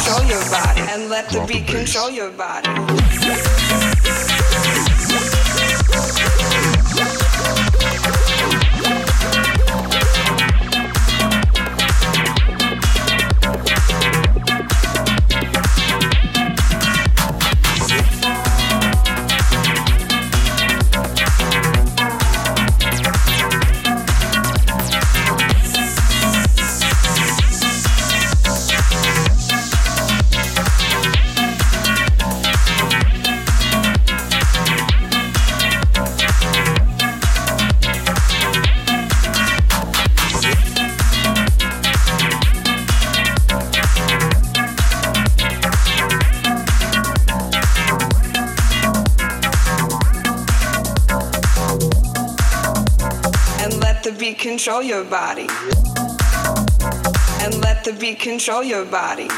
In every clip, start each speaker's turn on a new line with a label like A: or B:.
A: control your body, and let the beat control your body. Control your body. And let the beat control your body.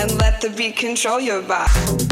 A: And let the beat control your body.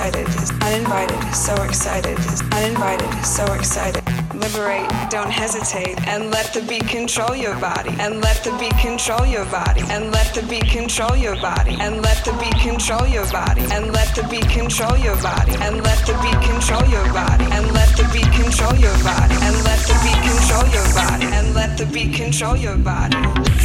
A: Excited. Uninvited, so excited. Uninvited, so excited. Liberate, don't hesitate, and let the beat control your body. And let the beat control your body. And let the beat control your body. And let the beat control your body. And let the beat control your body. And let the beat control your body. And let the beat control your body. And let the beat control your body. And let the beat control your body.